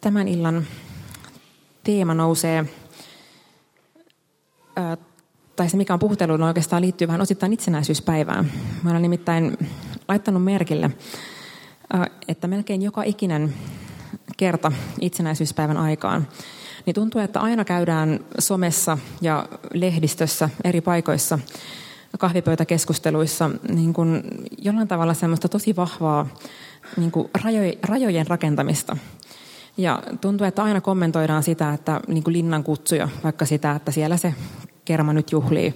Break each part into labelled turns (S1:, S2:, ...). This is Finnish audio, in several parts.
S1: Tämän illan teema nousee, tai se mikä on puhutellut, oikeastaan liittyy vähän osittain itsenäisyyspäivään. Mä olen nimittäin laittanut merkille, että melkein joka ikinen kerta itsenäisyyspäivän aikaan, niin tuntuu, että aina käydään somessa ja lehdistössä eri paikoissa kahvipöytäkeskusteluissa niin kuin jollain tavalla semmoista tosi vahvaa niin kuin rajojen rakentamista. Ja tuntuu, että aina kommentoidaan sitä, että niin kuin linnan kutsuja, vaikka sitä, että siellä se kerma nyt juhlii.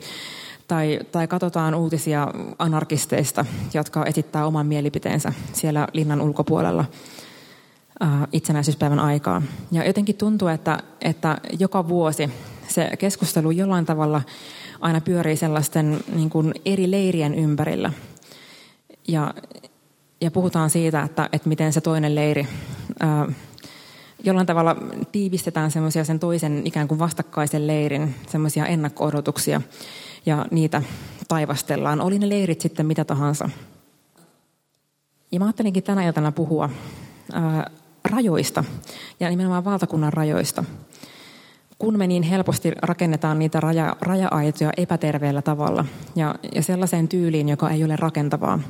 S1: Tai, tai katsotaan uutisia anarkisteista, jotka esittää oman mielipiteensä siellä linnan ulkopuolella itsenäisyyspäivän aikaa. Ja jotenkin tuntuu, että, että joka vuosi se keskustelu jollain tavalla aina pyörii sellaisten niin kuin eri leirien ympärillä. Ja, ja puhutaan siitä, että, että miten se toinen leiri ää, jollain tavalla tiivistetään semmoisia sen toisen ikään kuin vastakkaisen leirin semmoisia ennakko-odotuksia ja niitä taivastellaan. Oli ne leirit sitten mitä tahansa. Ja mä ajattelinkin tänä iltana puhua ää, rajoista ja nimenomaan valtakunnan rajoista. Kun me niin helposti rakennetaan niitä raja, raja-aitoja epäterveellä tavalla ja, ja sellaiseen tyyliin, joka ei ole rakentavaa.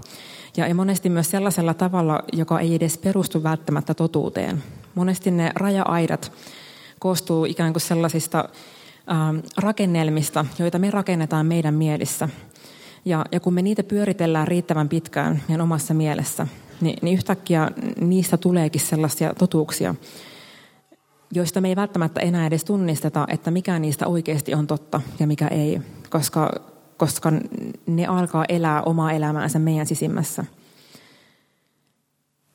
S1: Ja, ja monesti myös sellaisella tavalla, joka ei edes perustu välttämättä totuuteen. Monesti ne raja-aidat koostuu ikään kuin sellaisista ähm, rakennelmista, joita me rakennetaan meidän mielissä. Ja, ja kun me niitä pyöritellään riittävän pitkään meidän omassa mielessä, niin, niin yhtäkkiä niistä tuleekin sellaisia totuuksia, joista me ei välttämättä enää edes tunnisteta, että mikä niistä oikeasti on totta ja mikä ei, koska, koska ne alkaa elää omaa elämäänsä meidän sisimmässä.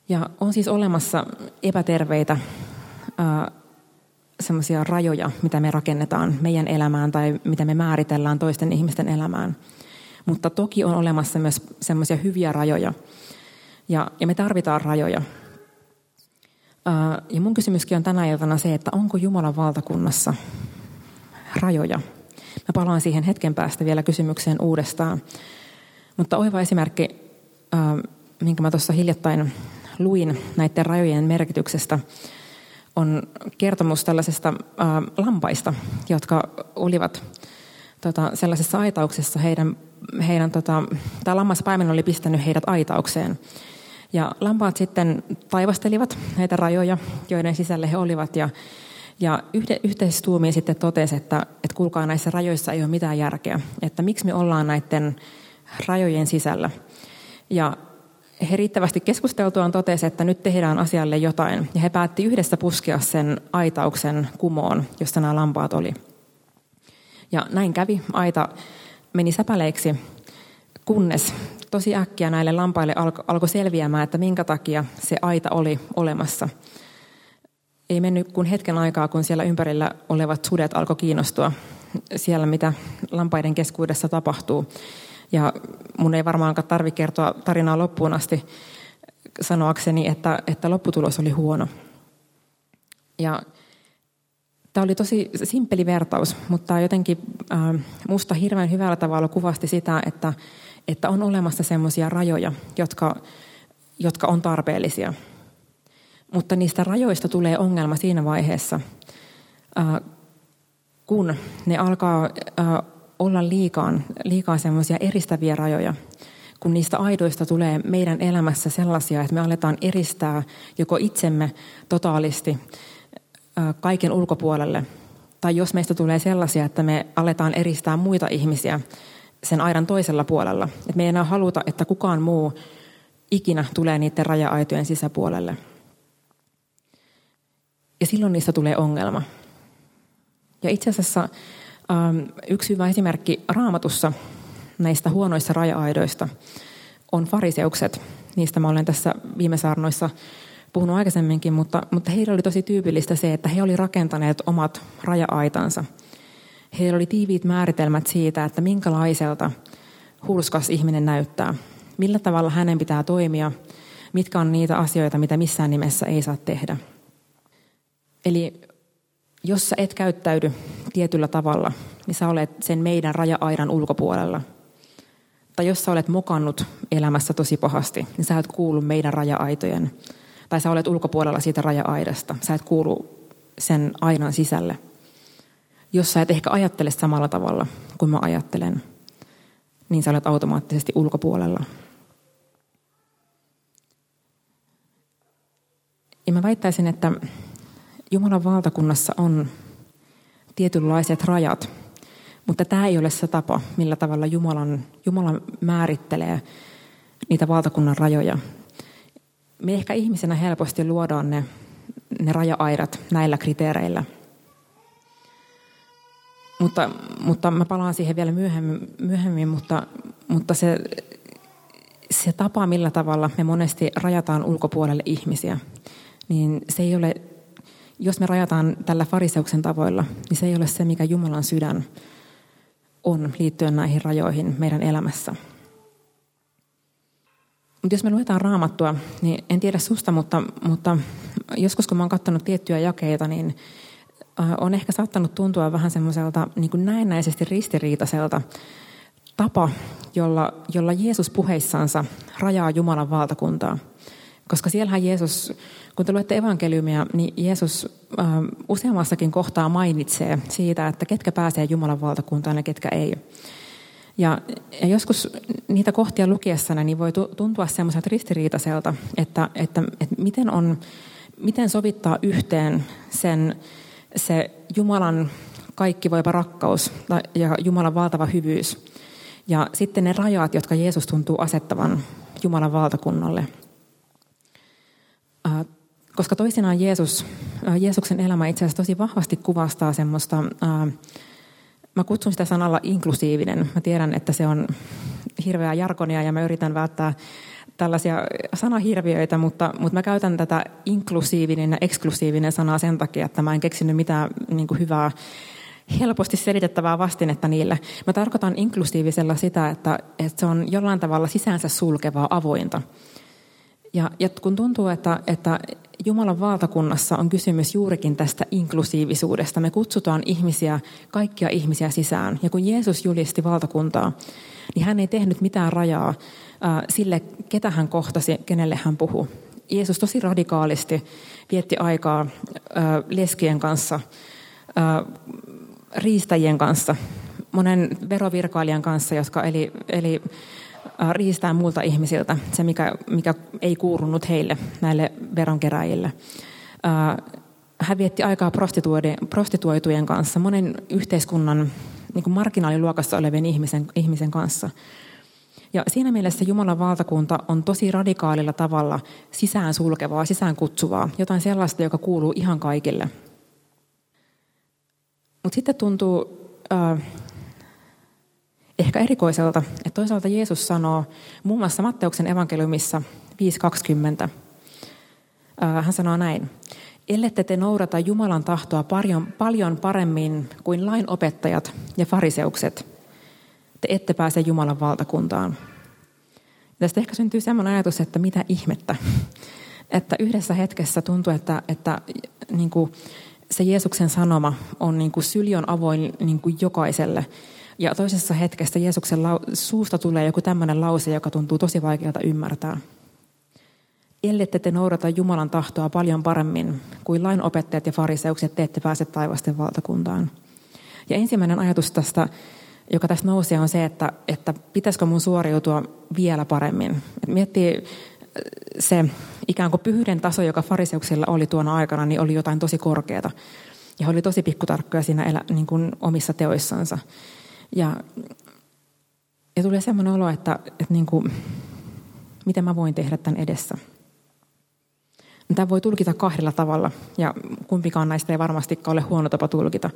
S1: Ja on siis olemassa epäterveitä semmoisia rajoja, mitä me rakennetaan meidän elämään tai mitä me määritellään toisten ihmisten elämään. Mutta toki on olemassa myös semmoisia hyviä rajoja. Ja, ja me tarvitaan rajoja. Ja mun kysymyskin on tänä iltana se, että onko Jumalan valtakunnassa rajoja? Mä palaan siihen hetken päästä vielä kysymykseen uudestaan. Mutta oiva esimerkki, minkä mä tuossa hiljattain luin näiden rajojen merkityksestä, on kertomus tällaisesta lampaista, jotka olivat tota, sellaisessa aitauksessa. Heidän, heidän tota, tämä lammaspaimen oli pistänyt heidät aitaukseen. Ja lampaat sitten taivastelivat näitä rajoja, joiden sisällä he olivat. Ja, ja yhteistuumiin sitten totesi, että, että kuulkaa näissä rajoissa ei ole mitään järkeä. Että miksi me ollaan näiden rajojen sisällä. Ja he riittävästi keskusteltuaan totesi, että nyt tehdään asialle jotain. Ja he päätti yhdessä puskea sen aitauksen kumoon, josta nämä lampaat oli. Ja näin kävi. Aita meni säpäleiksi, kunnes tosi äkkiä näille lampaille alkoi selviämään, että minkä takia se aita oli olemassa. Ei mennyt kuin hetken aikaa, kun siellä ympärillä olevat sudet alkoi kiinnostua siellä, mitä lampaiden keskuudessa tapahtuu. Ja mun ei varmaankaan tarvitse kertoa tarinaa loppuun asti sanoakseni, että, että lopputulos oli huono. Ja tämä oli tosi simpeli vertaus, mutta jotenkin äh, musta hirveän hyvällä tavalla kuvasti sitä, että, että on olemassa sellaisia rajoja, jotka, jotka on tarpeellisia. Mutta niistä rajoista tulee ongelma siinä vaiheessa, kun ne alkaa olla liikaan, liikaa semmoisia eristäviä rajoja, kun niistä aidoista tulee meidän elämässä sellaisia, että me aletaan eristää joko itsemme totaalisti kaiken ulkopuolelle, tai jos meistä tulee sellaisia, että me aletaan eristää muita ihmisiä sen aidan toisella puolella, että me ei enää haluta, että kukaan muu ikinä tulee niiden raja-aitojen sisäpuolelle. Ja silloin niistä tulee ongelma. Ja itse asiassa Ähm, yksi hyvä esimerkki raamatussa näistä huonoista raja-aidoista on fariseukset. Niistä mä olen tässä viime saarnoissa puhunut aikaisemminkin, mutta, mutta heillä oli tosi tyypillistä se, että he olivat rakentaneet omat raja-aitansa. Heillä oli tiiviit määritelmät siitä, että minkälaiselta hulskas ihminen näyttää, millä tavalla hänen pitää toimia, mitkä on niitä asioita, mitä missään nimessä ei saa tehdä. Eli jos sä et käyttäydy tietyllä tavalla, niin sä olet sen meidän raja-aidan ulkopuolella. Tai jos sä olet mokannut elämässä tosi pahasti, niin sä et kuulu meidän raja-aitojen Tai sä olet ulkopuolella siitä raja-aidasta. Sä et kuulu sen aidan sisälle. Jos sä et ehkä ajattele samalla tavalla kuin mä ajattelen, niin sä olet automaattisesti ulkopuolella. Ja mä väittäisin, että Jumalan valtakunnassa on tietynlaiset rajat, mutta tämä ei ole se tapa, millä tavalla Jumalan, Jumalan määrittelee niitä valtakunnan rajoja. Me ehkä ihmisenä helposti luodaan ne, ne raja-aidat näillä kriteereillä. Mutta, mutta mä palaan siihen vielä myöhemmin, myöhemmin mutta, mutta se, se tapa, millä tavalla me monesti rajataan ulkopuolelle ihmisiä, niin se ei ole, jos me rajataan tällä fariseuksen tavoilla, niin se ei ole se, mikä Jumalan sydän on liittyen näihin rajoihin meidän elämässä. Mutta jos me luetaan raamattua, niin en tiedä susta, mutta, mutta joskus kun mä oon katsonut tiettyjä jakeita, niin on ehkä saattanut tuntua vähän semmoiselta niin kuin näennäisesti ristiriitaiselta tapa, jolla, jolla Jeesus puheissansa rajaa Jumalan valtakuntaa. Koska siellähän Jeesus, kun te luette evankeliumia, niin Jeesus äh, useammassakin kohtaa mainitsee siitä, että ketkä pääsee Jumalan valtakuntaan ja ketkä ei. Ja, ja joskus niitä kohtia lukiessana niin voi tuntua semmoiselta ristiriitaiselta, että, että, että miten, on, miten sovittaa yhteen sen, se Jumalan kaikki voiva rakkaus ja Jumalan valtava hyvyys ja sitten ne rajat, jotka Jeesus tuntuu asettavan Jumalan valtakunnalle – Äh, koska toisinaan Jeesus, äh, Jeesuksen elämä itse asiassa tosi vahvasti kuvastaa semmoista, äh, mä kutsun sitä sanalla inklusiivinen. Mä tiedän, että se on hirveää jargonia ja mä yritän välttää tällaisia sanahirviöitä, mutta, mutta mä käytän tätä inklusiivinen ja eksklusiivinen sanaa sen takia, että mä en keksinyt mitään niin hyvää helposti selitettävää vastinetta niille. Mä tarkoitan inklusiivisella sitä, että, että se on jollain tavalla sisäänsä sulkevaa, avointa. Ja, ja kun tuntuu, että, että Jumalan valtakunnassa on kysymys juurikin tästä inklusiivisuudesta. Me kutsutaan ihmisiä, kaikkia ihmisiä sisään. Ja kun Jeesus julisti valtakuntaa, niin hän ei tehnyt mitään rajaa sille, ketä hän kohtasi, kenelle hän puhuu. Jeesus tosi radikaalisti vietti aikaa äh, leskien kanssa, äh, riistäjien kanssa, monen verovirkailijan kanssa, jotka eli, eli Äh, riistää muilta ihmisiltä se, mikä, mikä ei kuulunut heille, näille veronkeräjille. Äh, hän vietti aikaa prostituoitujen kanssa, monen yhteiskunnan niin kuin marginaaliluokassa olevien ihmisen, ihmisen kanssa. Ja siinä mielessä Jumalan valtakunta on tosi radikaalilla tavalla sisään sulkevaa, sisään kutsuvaa, jotain sellaista, joka kuuluu ihan kaikille. Mutta sitten tuntuu äh, ehkä erikoiselta, että toisaalta Jeesus sanoo muun muassa Matteuksen evankeliumissa 5.20. Hän sanoo näin. Ellette te noudata Jumalan tahtoa paljon, paljon paremmin kuin lainopettajat ja fariseukset, te ette pääse Jumalan valtakuntaan. Tästä ehkä syntyy sellainen ajatus, että mitä ihmettä. Että yhdessä hetkessä tuntuu, että, että niin kuin se Jeesuksen sanoma on niin kuin sylion avoin niin kuin jokaiselle – ja toisessa hetkessä Jeesuksen suusta tulee joku tämmöinen lause, joka tuntuu tosi vaikealta ymmärtää. Ellette te noudata Jumalan tahtoa paljon paremmin kuin lainopettajat ja fariseukset, te ette pääse taivasten valtakuntaan. Ja ensimmäinen ajatus tästä, joka tässä nousee, on se, että, että pitäisikö mun suoriutua vielä paremmin. Et miettii äh, se ikään kuin pyhyyden taso, joka fariseuksilla oli tuona aikana, niin oli jotain tosi korkeata. Ja he oli tosi pikkutarkkoja siinä elä, niin kuin omissa teoissansa. Ja, ja tulee semmoinen olo, että, että niin kuin, miten mä voin tehdä tämän edessä. Tämä voi tulkita kahdella tavalla, ja kumpikaan näistä ei varmastikaan ole huono tapa tulkita.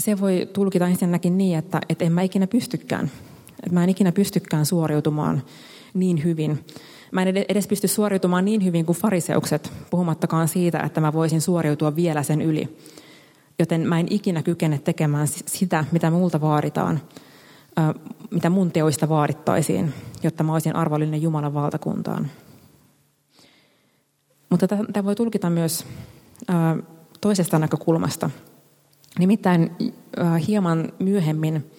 S1: Se voi tulkita ensinnäkin niin, että, että en mä ikinä pystykään. Että mä en ikinä pystykään suoriutumaan niin hyvin. Mä en edes pysty suoriutumaan niin hyvin kuin fariseukset, puhumattakaan siitä, että mä voisin suoriutua vielä sen yli joten mä en ikinä kykene tekemään sitä, mitä multa vaaditaan, mitä mun teoista vaadittaisiin, jotta mä olisin arvollinen Jumalan valtakuntaan. Mutta tämä voi tulkita myös toisesta näkökulmasta. Nimittäin hieman myöhemmin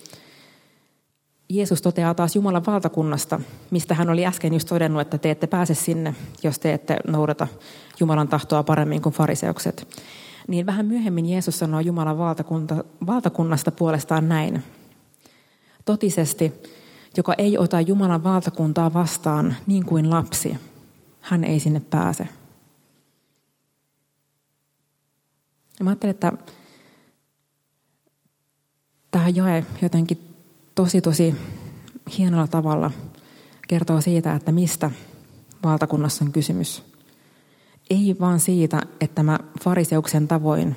S1: Jeesus toteaa taas Jumalan valtakunnasta, mistä hän oli äsken just todennut, että te ette pääse sinne, jos te ette noudata Jumalan tahtoa paremmin kuin fariseukset. Niin vähän myöhemmin Jeesus sanoo Jumalan valtakunta, valtakunnasta puolestaan näin. Totisesti, joka ei ota Jumalan valtakuntaa vastaan niin kuin lapsi, hän ei sinne pääse. Ja mä ajattelen, että tämä jae jotenkin tosi tosi hienolla tavalla kertoo siitä, että mistä valtakunnassa on kysymys. Ei vaan siitä, että mä fariseuksen tavoin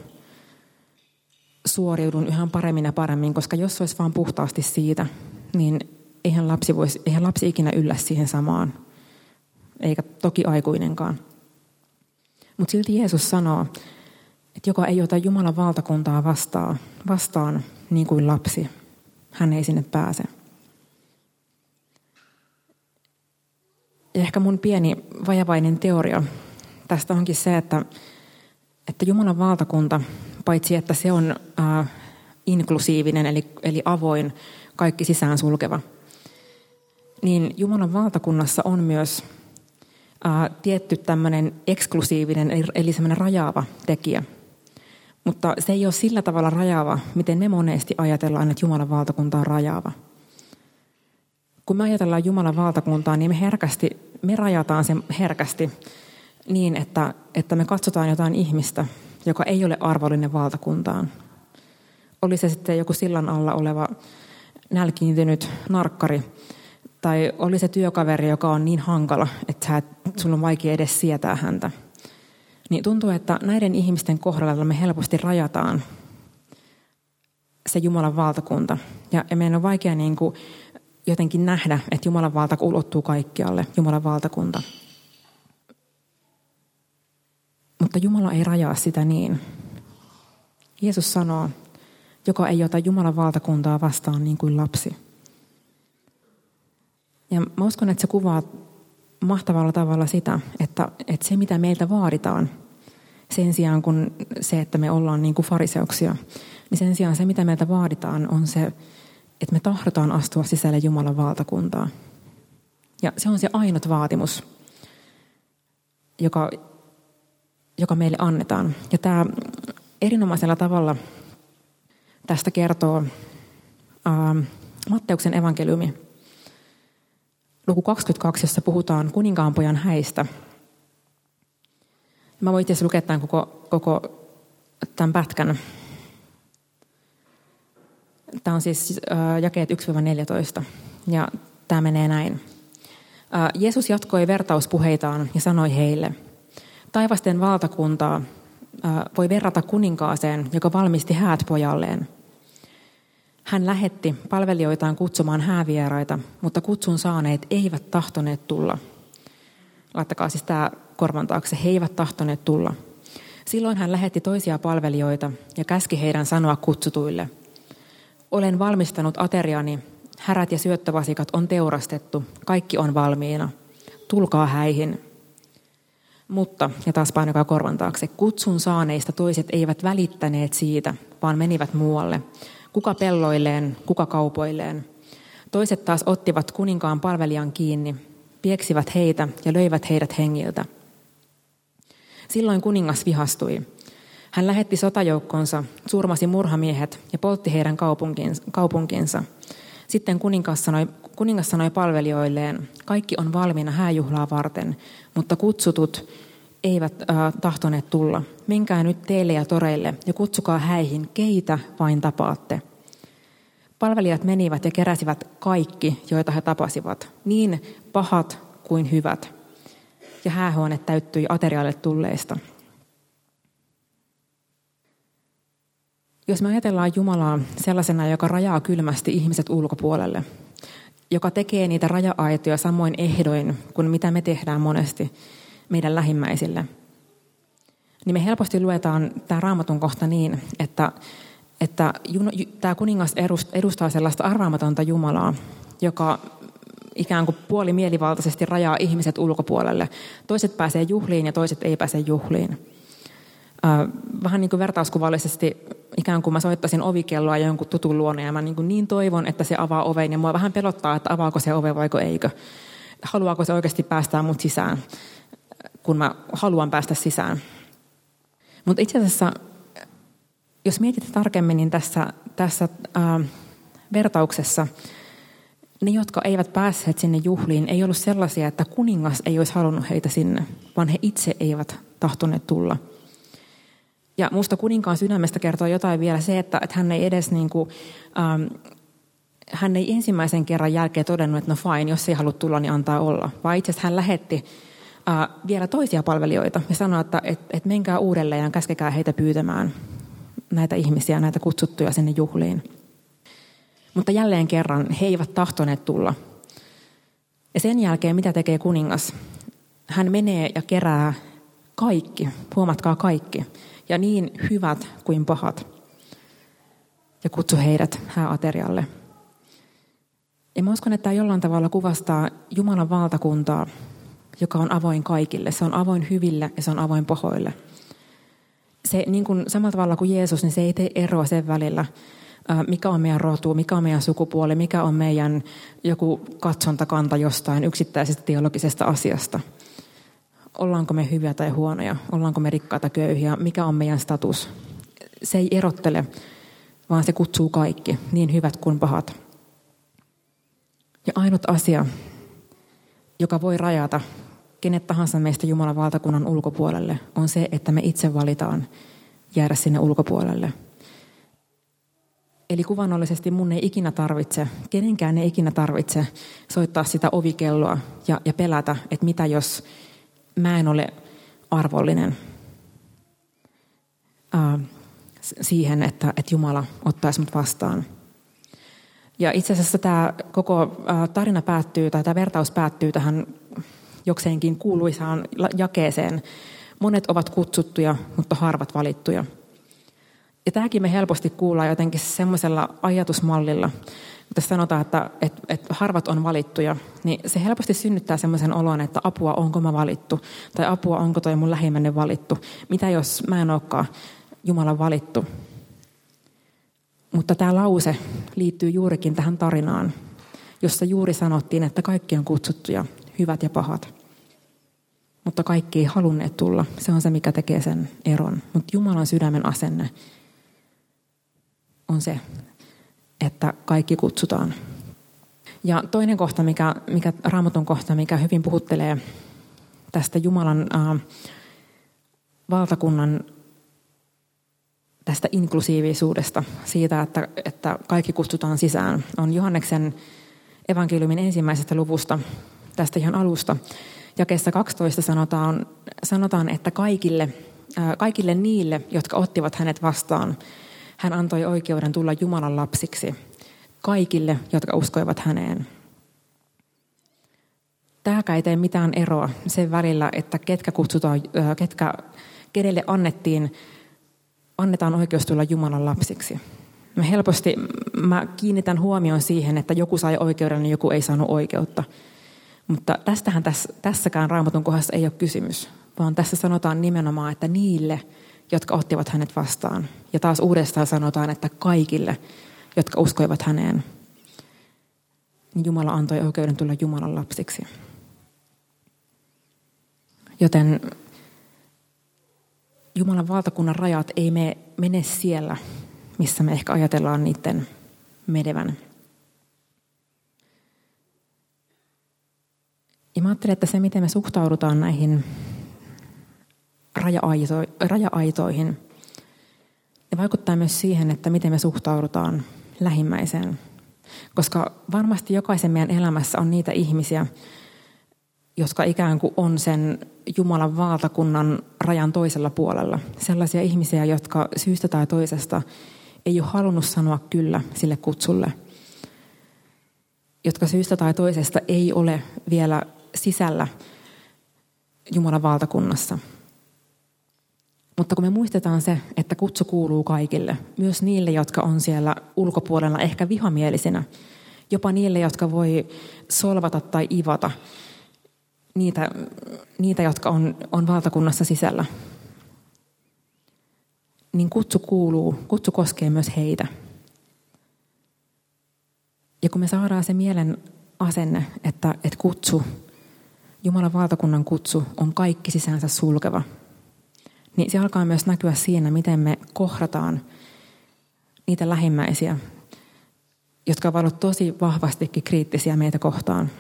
S1: suoriudun yhä paremmin ja paremmin, koska jos olisi vaan puhtaasti siitä, niin eihän lapsi, voisi, eihän lapsi ikinä yllä siihen samaan, eikä toki aikuinenkaan. Mutta silti Jeesus sanoo, joka ei ota Jumalan valtakuntaa vastaan, vastaan niin kuin lapsi, hän ei sinne pääse. Ja ehkä mun pieni vajavainen teoria tästä onkin se, että, että Jumalan valtakunta, paitsi että se on äh, inklusiivinen eli, eli avoin, kaikki sisään sulkeva, niin Jumalan valtakunnassa on myös äh, tietty tämmöinen eksklusiivinen eli, eli semmoinen rajaava tekijä – mutta se ei ole sillä tavalla rajaava, miten me monesti ajatellaan, että Jumalan valtakunta on rajaava. Kun me ajatellaan Jumalan valtakuntaa, niin me herkästi, me rajataan sen herkästi niin, että, että me katsotaan jotain ihmistä, joka ei ole arvollinen valtakuntaan. Oli se sitten joku sillan alla oleva nälkiintynyt narkkari, tai oli se työkaveri, joka on niin hankala, että sun on vaikea edes sietää häntä – niin tuntuu, että näiden ihmisten kohdalla me helposti rajataan se Jumalan valtakunta. Ja, meidän on vaikea niin kuin jotenkin nähdä, että Jumalan valta ulottuu kaikkialle, Jumalan valtakunta. Mutta Jumala ei rajaa sitä niin. Jeesus sanoo, joka ei ota Jumalan valtakuntaa vastaan niin kuin lapsi. Ja mä uskon, että se kuvaa mahtavalla tavalla sitä, että, että se mitä meiltä vaaditaan, sen sijaan kun se, että me ollaan niin kuin fariseuksia, niin sen sijaan se mitä meiltä vaaditaan on se, että me tahdotaan astua sisälle Jumalan valtakuntaa. Ja se on se ainut vaatimus, joka, joka meille annetaan. Ja tämä erinomaisella tavalla tästä kertoo ää, Matteuksen evankeliumi luku 22, jossa puhutaan kuninkaanpojan häistä. Mä voin itse lukea tämän koko, koko tämän pätkän. Tämä on siis äh, jakeet 1-14 ja tämä menee näin. Äh, Jeesus jatkoi vertauspuheitaan ja sanoi heille, taivasten valtakuntaa äh, voi verrata kuninkaaseen, joka valmisti häät pojalleen – hän lähetti palvelijoitaan kutsumaan häävieraita, mutta kutsun saaneet eivät tahtoneet tulla. Laittakaa siis tämä korvan taakse. He eivät tahtoneet tulla. Silloin hän lähetti toisia palvelijoita ja käski heidän sanoa kutsutuille. Olen valmistanut ateriani, härät ja syöttövasikat on teurastettu, kaikki on valmiina. Tulkaa häihin. Mutta, ja taas painakaa korvan taakse, kutsun saaneista toiset eivät välittäneet siitä, vaan menivät muualle kuka pelloilleen, kuka kaupoilleen. Toiset taas ottivat kuninkaan palvelijan kiinni, pieksivät heitä ja löivät heidät hengiltä. Silloin kuningas vihastui. Hän lähetti sotajoukkonsa, surmasi murhamiehet ja poltti heidän kaupunkinsa. Sitten kuningas sanoi, kuningas sanoi palvelijoilleen, kaikki on valmiina hääjuhlaa varten, mutta kutsutut eivät äh, tahtoneet tulla. Menkää nyt teille ja toreille ja kutsukaa häihin, keitä vain tapaatte. Palvelijat menivät ja keräsivät kaikki, joita he tapasivat, niin pahat kuin hyvät. Ja häähuone täyttyi aterialle tulleista. Jos me ajatellaan Jumalaa sellaisena, joka rajaa kylmästi ihmiset ulkopuolelle, joka tekee niitä raja-aitoja samoin ehdoin kuin mitä me tehdään monesti, meidän lähimmäisille, niin me helposti luetaan tämä raamatun kohta niin, että, että tämä kuningas edustaa sellaista arvaamatonta Jumalaa, joka ikään kuin puolimielivaltaisesti rajaa ihmiset ulkopuolelle. Toiset pääsee juhliin ja toiset ei pääse juhliin. vähän niin kuin vertauskuvallisesti ikään kuin mä soittaisin ovikelloa jonkun tutun luona ja mä niin, kuin niin toivon, että se avaa oven ja mua vähän pelottaa, että avaako se ove vaiko eikö. Haluaako se oikeasti päästää mut sisään, kun mä haluan päästä sisään. Mutta itse asiassa, jos mietit tarkemmin, niin tässä, tässä ää, vertauksessa ne, jotka eivät päässeet sinne juhliin, ei ollut sellaisia, että kuningas ei olisi halunnut heitä sinne, vaan he itse eivät tahtoneet tulla – ja musta kuninkaan sydämestä kertoo jotain vielä se, että, että hän ei edes niin kuin, ähm, hän ei ensimmäisen kerran jälkeen todennut, että no fine, jos ei halua tulla, niin antaa olla. Vaan itse asiassa hän lähetti äh, vielä toisia palvelijoita ja sanoi, että et, et menkää uudelleen ja käskekää heitä pyytämään näitä ihmisiä, näitä kutsuttuja sinne juhliin. Mutta jälleen kerran he eivät tahtoneet tulla. Ja sen jälkeen mitä tekee kuningas? Hän menee ja kerää kaikki, huomatkaa kaikki, ja niin hyvät kuin pahat, ja kutsu heidät hääaterialle. Ja mä uskon, että tämä jollain tavalla kuvastaa Jumalan valtakuntaa, joka on avoin kaikille. Se on avoin hyville ja se on avoin pahoille. Se, niin kuin samalla tavalla kuin Jeesus, niin se ei tee eroa sen välillä, mikä on meidän rotu, mikä on meidän sukupuoli, mikä on meidän joku katsontakanta jostain yksittäisestä teologisesta asiasta – ollaanko me hyviä tai huonoja, ollaanko me rikkaita köyhiä, mikä on meidän status. Se ei erottele, vaan se kutsuu kaikki, niin hyvät kuin pahat. Ja ainut asia, joka voi rajata kenet tahansa meistä Jumalan valtakunnan ulkopuolelle, on se, että me itse valitaan jäädä sinne ulkopuolelle. Eli kuvannollisesti mun ei ikinä tarvitse, kenenkään ei ikinä tarvitse soittaa sitä ovikelloa ja, ja pelätä, että mitä jos mä en ole arvollinen äh, siihen, että, että Jumala ottaisi mut vastaan. Ja itse asiassa tämä koko tarina päättyy, tai tämä vertaus päättyy tähän jokseenkin kuuluisaan jakeeseen. Monet ovat kutsuttuja, mutta harvat valittuja. Ja tämäkin me helposti kuullaan jotenkin semmoisella ajatusmallilla, tässä sanotaan, että, että, että harvat on valittuja, niin se helposti synnyttää semmoisen olon, että apua, onko mä valittu? Tai apua, onko toi mun lähimmäinen valittu? Mitä jos mä en olekaan Jumalan valittu? Mutta tämä lause liittyy juurikin tähän tarinaan, jossa juuri sanottiin, että kaikki on kutsuttuja, hyvät ja pahat. Mutta kaikki ei halunneet tulla. Se on se, mikä tekee sen eron. Mutta Jumalan sydämen asenne on se, että kaikki kutsutaan. Ja toinen kohta, mikä, mikä raamatun kohta, mikä hyvin puhuttelee tästä Jumalan äh, valtakunnan tästä inklusiivisuudesta, siitä, että, että kaikki kutsutaan sisään, on Johanneksen evankeliumin ensimmäisestä luvusta, tästä ihan alusta. Jakeessa 12 sanotaan, sanotaan että kaikille, äh, kaikille niille, jotka ottivat hänet vastaan, hän antoi oikeuden tulla Jumalan lapsiksi kaikille, jotka uskoivat häneen. Tämäkään ei tee mitään eroa sen välillä, että ketkä kutsutaan, ketkä, kenelle annettiin, annetaan oikeus tulla Jumalan lapsiksi. Mä helposti mä kiinnitän huomioon siihen, että joku sai oikeuden ja joku ei saanut oikeutta. Mutta tästähän tässä, tässäkään raamatun kohdassa ei ole kysymys, vaan tässä sanotaan nimenomaan, että niille, jotka ottivat hänet vastaan. Ja taas uudestaan sanotaan, että kaikille, jotka uskoivat häneen, niin Jumala antoi oikeuden tulla Jumalan lapsiksi. Joten Jumalan valtakunnan rajat ei mene siellä, missä me ehkä ajatellaan niiden menevän. Ja mä ajattelen, että se, miten me suhtaudutaan näihin raja-aitoihin. Ne vaikuttaa myös siihen, että miten me suhtaudutaan lähimmäiseen. Koska varmasti jokaisen meidän elämässä on niitä ihmisiä, jotka ikään kuin on sen Jumalan valtakunnan rajan toisella puolella. Sellaisia ihmisiä, jotka syystä tai toisesta ei ole halunnut sanoa kyllä sille kutsulle. Jotka syystä tai toisesta ei ole vielä sisällä Jumalan valtakunnassa – mutta kun me muistetaan se, että kutsu kuuluu kaikille, myös niille, jotka on siellä ulkopuolella ehkä vihamielisinä, jopa niille, jotka voi solvata tai ivata, niitä, niitä jotka on, on valtakunnassa sisällä. niin kutsu kuuluu, kutsu koskee myös heitä. Ja kun me saadaan se mielen asenne, että, että kutsu, Jumalan valtakunnan kutsu on kaikki sisäänsä sulkeva, niin se alkaa myös näkyä siinä, miten me kohdataan niitä lähimmäisiä, jotka ovat olleet tosi vahvastikin kriittisiä meitä kohtaan.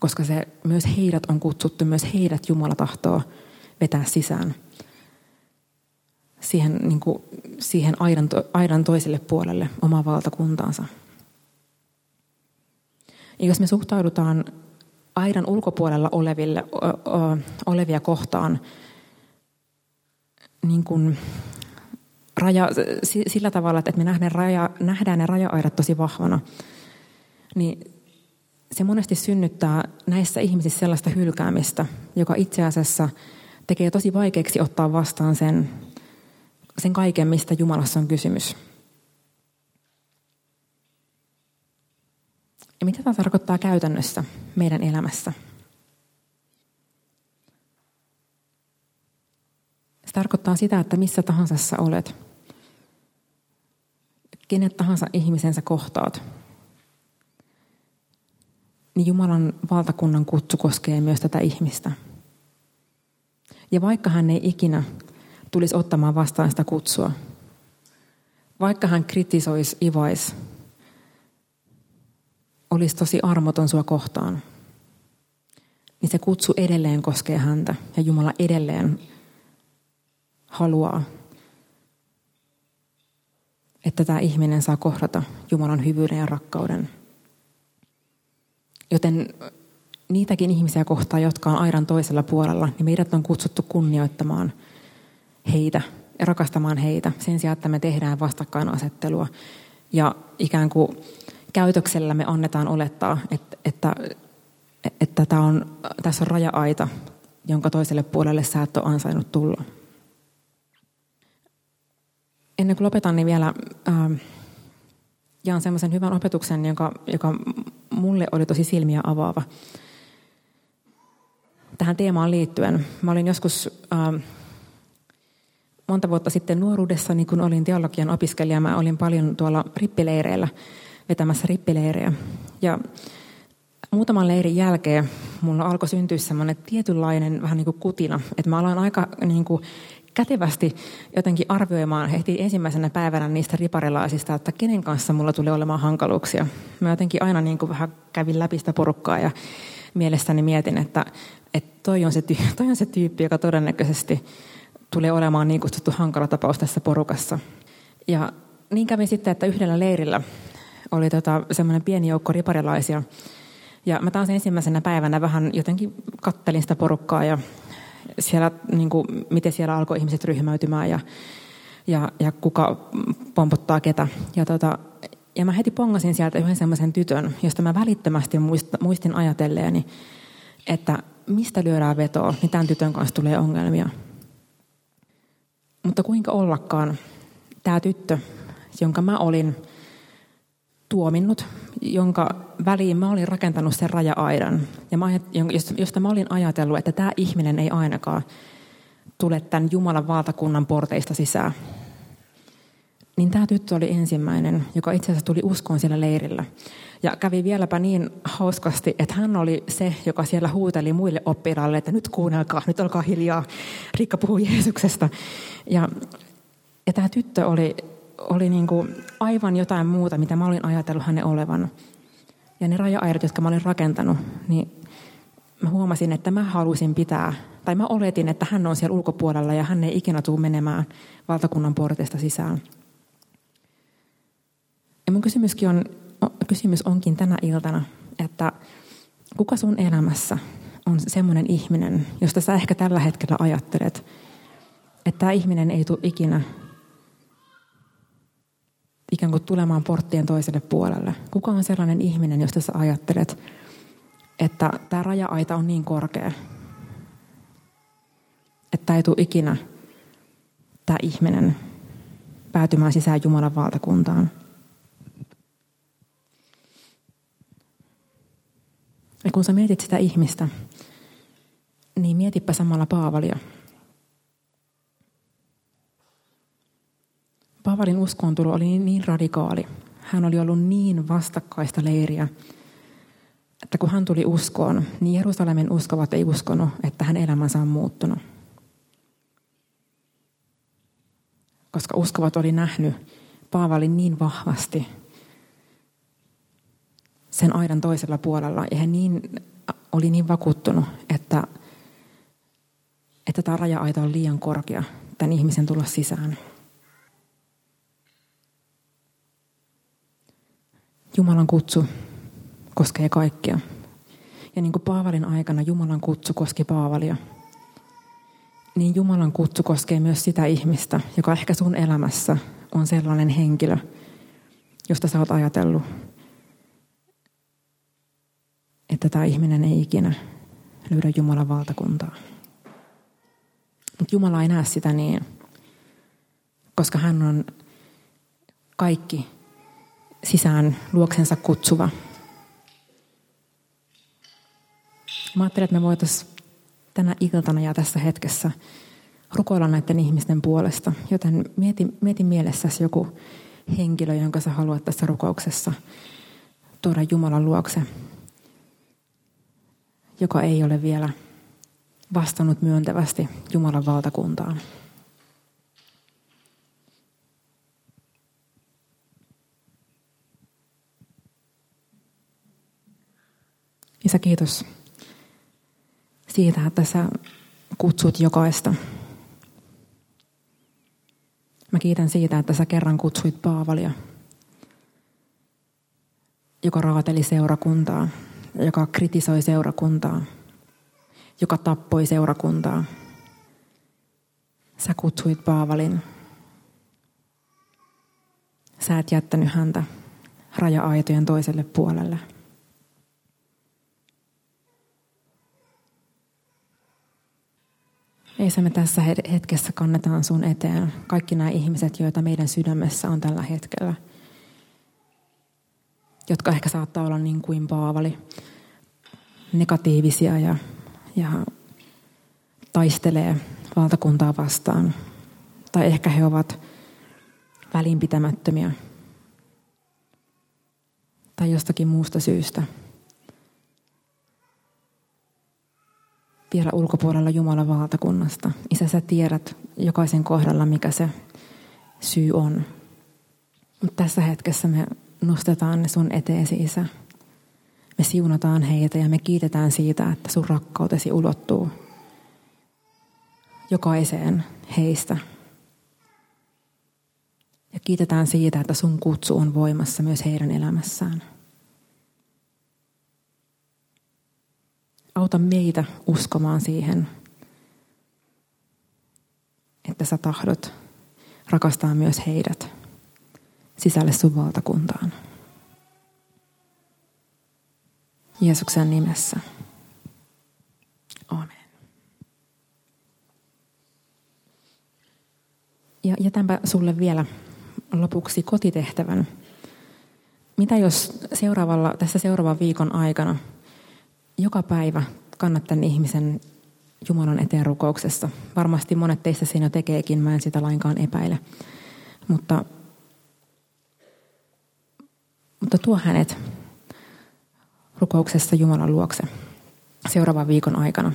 S1: Koska se, myös heidät on kutsuttu, myös heidät Jumala tahtoo vetää sisään siihen, niin kuin, siihen aidan, aidan toiselle puolelle omaa valtakuntaansa. Ja jos me suhtaudutaan aidan ulkopuolella oleville, o, o, olevia kohtaan niin kuin raja, sillä tavalla, että me nähdään, raja, nähdään ne raja-aidat tosi vahvana, niin se monesti synnyttää näissä ihmisissä sellaista hylkäämistä, joka itse asiassa tekee tosi vaikeaksi ottaa vastaan sen, sen kaiken, mistä Jumalassa on kysymys. Ja mitä tämä tarkoittaa käytännössä meidän elämässä? Tarkoittaa sitä, että missä tahansa sä olet, kenet tahansa ihmisensä kohtaat, niin Jumalan valtakunnan kutsu koskee myös tätä ihmistä. Ja vaikka hän ei ikinä tulisi ottamaan vastaan sitä kutsua, vaikka hän kritisoisi, ivaisi, olisi tosi armoton sua kohtaan, niin se kutsu edelleen koskee häntä ja Jumala edelleen haluaa, että tämä ihminen saa kohdata Jumalan hyvyyden ja rakkauden. Joten niitäkin ihmisiä kohtaan, jotka on aidan toisella puolella, niin meidät on kutsuttu kunnioittamaan heitä ja rakastamaan heitä sen sijaan, että me tehdään vastakkainasettelua ja ikään kuin käytöksellä me annetaan olettaa, että, että, että tämä on, tässä on raja-aita, jonka toiselle puolelle sä et ole ansainnut tulla. Ennen kuin lopetan, niin vielä äh, jaan semmoisen hyvän opetuksen, joka, joka mulle oli tosi silmiä avaava. Tähän teemaan liittyen. Mä olin joskus äh, monta vuotta sitten nuoruudessa, kun olin teologian opiskelija, mä olin paljon tuolla rippileireillä – vetämässä rippileirejä. Ja muutaman leirin jälkeen mulla alkoi syntyä semmoinen tietynlainen vähän niin kuin kutina, että mä aloin aika niin kuin kätevästi jotenkin arvioimaan heti ensimmäisenä päivänä niistä riparilaisista, että kenen kanssa mulla tulee olemaan hankaluuksia. Mä jotenkin aina niin kuin vähän kävin läpi sitä porukkaa ja mielestäni mietin, että, että toi, on se, toi on se tyyppi, joka todennäköisesti tulee olemaan niin kutsuttu hankala tapaus tässä porukassa. Ja niin kävi sitten, että yhdellä leirillä oli tota, semmoinen pieni joukko riparilaisia. Ja mä taas ensimmäisenä päivänä vähän jotenkin kattelin sitä porukkaa ja siellä, niin kuin, miten siellä alkoi ihmiset ryhmäytymään ja, ja, ja kuka pompottaa ketä. Ja, tota, ja mä heti pongasin sieltä yhden semmoisen tytön, josta mä välittömästi muistin ajatelleeni, että mistä lyödään vetoa, niin tämän tytön kanssa tulee ongelmia. Mutta kuinka ollakaan tämä tyttö, jonka mä olin tuominnut, jonka väliin mä olin rakentanut sen raja-aidan, ja mä, josta mä olin ajatellut, että tämä ihminen ei ainakaan tule tämän Jumalan valtakunnan porteista sisään. Niin tämä tyttö oli ensimmäinen, joka itse asiassa tuli uskoon siellä leirillä. Ja kävi vieläpä niin hauskasti, että hän oli se, joka siellä huuteli muille oppilaille, että nyt kuunnelkaa, nyt olkaa hiljaa, Riikka puhuu Jeesuksesta. Ja, ja tämä tyttö oli oli niin kuin aivan jotain muuta, mitä mä olin ajatellut hänen olevan. Ja ne raja-aidat, jotka mä olin rakentanut, niin mä huomasin, että mä halusin pitää, tai mä oletin, että hän on siellä ulkopuolella ja hän ei ikinä tule menemään valtakunnan portista sisään. Ja mun kysymyskin on, kysymys onkin tänä iltana, että kuka sun elämässä on semmoinen ihminen, josta sä ehkä tällä hetkellä ajattelet, että tämä ihminen ei tule ikinä ikään kuin tulemaan porttien toiselle puolelle? Kuka on sellainen ihminen, josta sä ajattelet, että tämä raja-aita on niin korkea, että ei tule ikinä tämä ihminen päätymään sisään Jumalan valtakuntaan? Ja kun sä mietit sitä ihmistä, niin mietipä samalla Paavalia – Paavalin uskoontulo oli niin, niin radikaali. Hän oli ollut niin vastakkaista leiriä, että kun hän tuli uskoon, niin Jerusalemin uskovat ei uskonut, että hän elämänsä on muuttunut. Koska uskovat oli nähnyt Paavalin niin vahvasti sen aidan toisella puolella. Ja hän niin, oli niin vakuuttunut, että, että tämä raja-aita on liian korkea tämän ihmisen tulla sisään. Jumalan kutsu koskee kaikkia. Ja niin kuin Paavalin aikana Jumalan kutsu koski Paavalia, niin Jumalan kutsu koskee myös sitä ihmistä, joka ehkä sun elämässä on sellainen henkilö, josta sä oot ajatellut, että tämä ihminen ei ikinä löydä Jumalan valtakuntaa. Mutta Jumala ei näe sitä niin, koska hän on kaikki sisään luoksensa kutsuva. Mä ajattelen, että me voitaisiin tänä iltana ja tässä hetkessä rukoilla näiden ihmisten puolesta. Joten mieti, mieti mielessäsi joku henkilö, jonka sä haluat tässä rukouksessa tuoda Jumalan luokse, joka ei ole vielä vastannut myöntävästi Jumalan valtakuntaan. Isä, kiitos siitä, että sä kutsut jokaista. Mä kiitän siitä, että sä kerran kutsuit Paavalia, joka raateli seurakuntaa, joka kritisoi seurakuntaa, joka tappoi seurakuntaa. Sä kutsuit Paavalin. Sä et jättänyt häntä raja-aitojen toiselle puolelle. Isä, me tässä hetkessä kannetaan sun eteen kaikki nämä ihmiset, joita meidän sydämessä on tällä hetkellä. Jotka ehkä saattaa olla niin kuin Paavali, negatiivisia ja, ja taistelee valtakuntaa vastaan. Tai ehkä he ovat välinpitämättömiä tai jostakin muusta syystä – vielä ulkopuolella Jumalan valtakunnasta. Isä, sä tiedät jokaisen kohdalla, mikä se syy on. Mutta tässä hetkessä me nostetaan ne sun eteesi, Isä. Me siunataan heitä ja me kiitetään siitä, että sun rakkautesi ulottuu jokaiseen heistä. Ja kiitetään siitä, että sun kutsu on voimassa myös heidän elämässään. Auta meitä uskomaan siihen, että sä tahdot rakastaa myös heidät sisälle sun valtakuntaan. Jeesuksen nimessä. Amen. Ja jätänpä sulle vielä lopuksi kotitehtävän. Mitä jos seuraavalla, tässä seuraavan viikon aikana – joka päivä kannat tämän ihmisen Jumalan eteen rukouksessa. Varmasti monet teistä siinä tekeekin, mä en sitä lainkaan epäile. Mutta, mutta tuo hänet rukouksessa Jumalan luokse seuraavan viikon aikana.